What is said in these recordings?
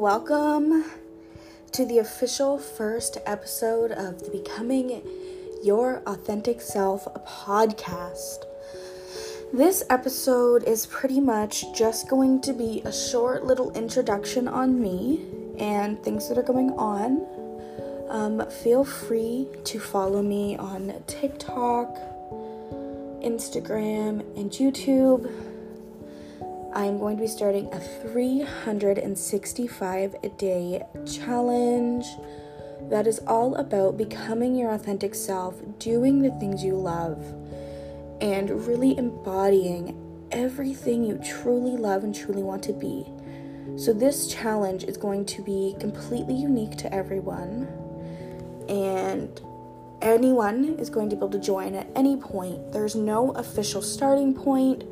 welcome to the official first episode of the Becoming Your Authentic Self podcast. This episode is pretty much just going to be a short little introduction on me and things that are going on. Um, feel free to follow me on TikTok, Instagram, and YouTube. I'm going to be starting a 365 day challenge that is all about becoming your authentic self, doing the things you love, and really embodying everything you truly love and truly want to be. So, this challenge is going to be completely unique to everyone, and anyone is going to be able to join at any point. There's no official starting point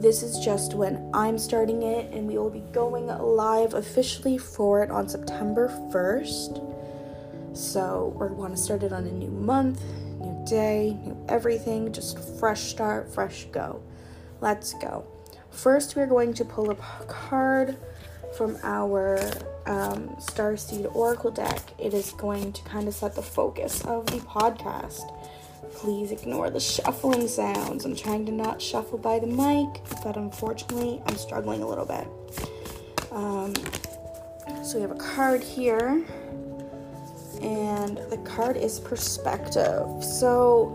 this is just when I'm starting it, and we will be going live officially for it on September 1st. So, we want to start it on a new month, new day, new everything, just fresh start, fresh go. Let's go. First, we're going to pull a card from our um, Starseed Oracle deck. It is going to kind of set the focus of the podcast. Please ignore the shuffling sounds. I'm trying to not shuffle by the mic, but unfortunately, I'm struggling a little bit. Um, so we have a card here, and the card is perspective. So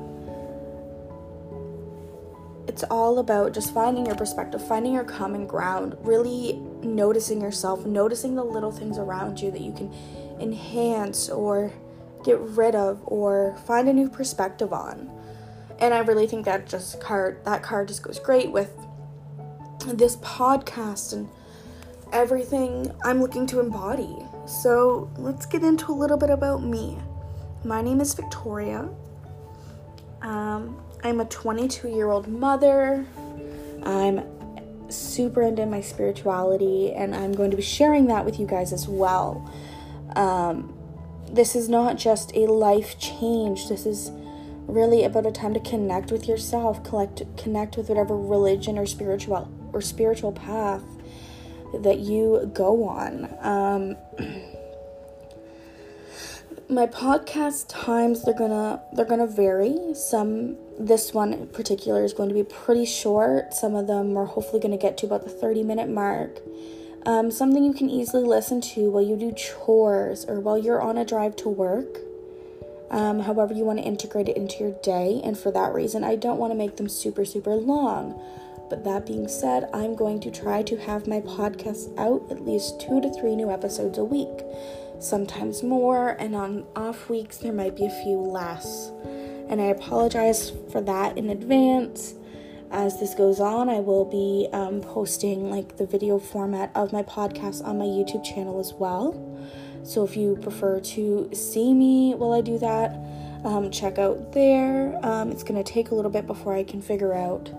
it's all about just finding your perspective, finding your common ground, really noticing yourself, noticing the little things around you that you can enhance or get rid of or find a new perspective on. And I really think that just card that card just goes great with this podcast and everything I'm looking to embody. So, let's get into a little bit about me. My name is Victoria. Um, I'm a 22 year old mother. I'm super into my spirituality, and I'm going to be sharing that with you guys as well. Um, this is not just a life change. This is really about a time to connect with yourself, collect connect with whatever religion or spiritual or spiritual path that you go on. Um, my podcast times they're gonna they're gonna vary. Some this one in particular is going to be pretty short. Some of them are hopefully going to get to about the 30 minute mark. Um, something you can easily listen to while you do chores or while you're on a drive to work. Um, however, you want to integrate it into your day, and for that reason, I don't want to make them super, super long. But that being said, I'm going to try to have my podcast out at least two to three new episodes a week, sometimes more, and on off weeks, there might be a few less. And I apologize for that in advance as this goes on, I will be um, posting like the video format of my podcast on my YouTube channel as well. So if you prefer to see me while I do that, um, check out there. Um, it's going to take a little bit before I can figure out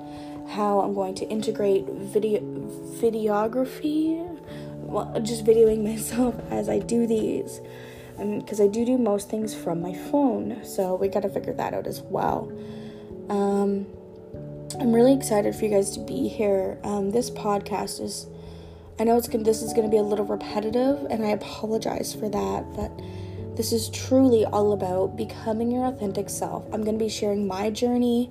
how I'm going to integrate video videography, well, just videoing myself as I do these, because I do do most things from my phone. So we got to figure that out as well. Um, I'm really excited for you guys to be here. Um, this podcast is, I know it's gonna, this is going to be a little repetitive, and I apologize for that, but this is truly all about becoming your authentic self. I'm going to be sharing my journey,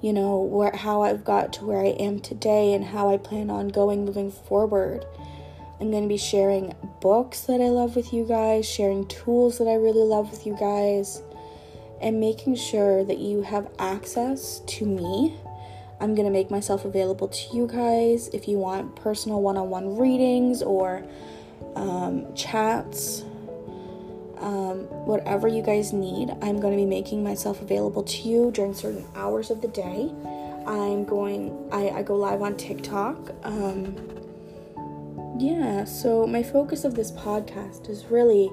you know, where how I've got to where I am today and how I plan on going moving forward. I'm going to be sharing books that I love with you guys, sharing tools that I really love with you guys, and making sure that you have access to me I'm going to make myself available to you guys if you want personal one on one readings or um, chats. Um, whatever you guys need, I'm going to be making myself available to you during certain hours of the day. I'm going, I, I go live on TikTok. Um, yeah, so my focus of this podcast is really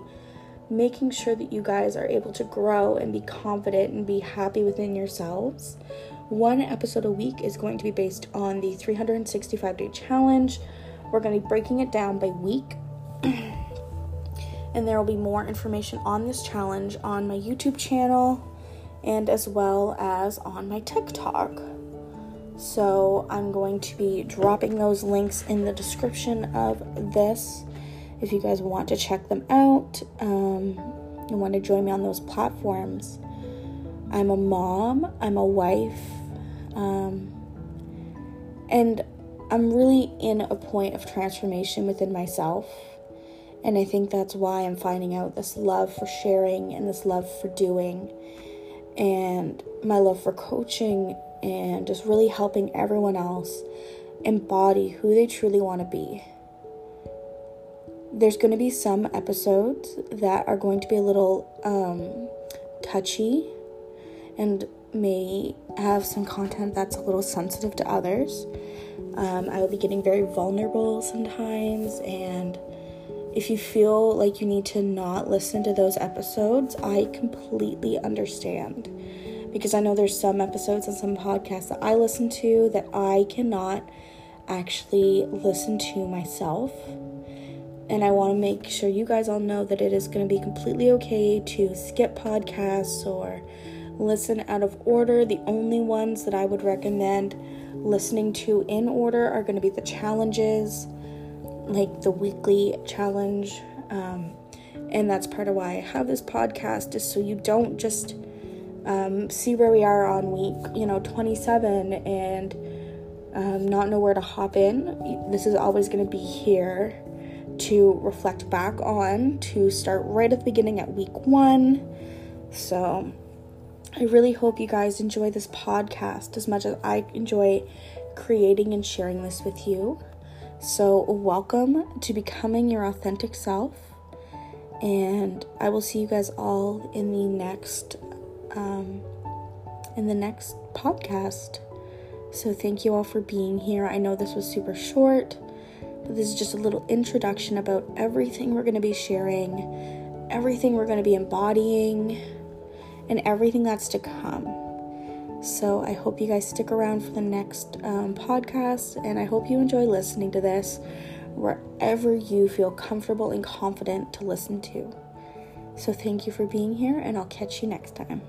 making sure that you guys are able to grow and be confident and be happy within yourselves one episode a week is going to be based on the 365 day challenge. We're going to be breaking it down by week. and there will be more information on this challenge on my YouTube channel and as well as on my TikTok. So I'm going to be dropping those links in the description of this. if you guys want to check them out um, and want to join me on those platforms. I'm a mom, I'm a wife, um, and I'm really in a point of transformation within myself. And I think that's why I'm finding out this love for sharing and this love for doing and my love for coaching and just really helping everyone else embody who they truly want to be. There's going to be some episodes that are going to be a little um, touchy and may have some content that's a little sensitive to others. Um, I will be getting very vulnerable sometimes, and if you feel like you need to not listen to those episodes, I completely understand. Because I know there's some episodes and some podcasts that I listen to that I cannot actually listen to myself. And I want to make sure you guys all know that it is going to be completely okay to skip podcasts or listen out of order. The only ones that I would recommend listening to in order are going to be the challenges like the weekly challenge. Um, and that's part of why I have this podcast, is so you don't just um, see where we are on week, you know, 27 and um, not know where to hop in. This is always going to be here to reflect back on, to start right at the beginning at week one. So I really hope you guys enjoy this podcast as much as I enjoy creating and sharing this with you. So, welcome to becoming your authentic self, and I will see you guys all in the next um, in the next podcast. So, thank you all for being here. I know this was super short, but this is just a little introduction about everything we're going to be sharing, everything we're going to be embodying, and everything that's to come. So I hope you guys stick around for the next um, podcast, and I hope you enjoy listening to this wherever you feel comfortable and confident to listen to. So thank you for being here, and I'll catch you next time.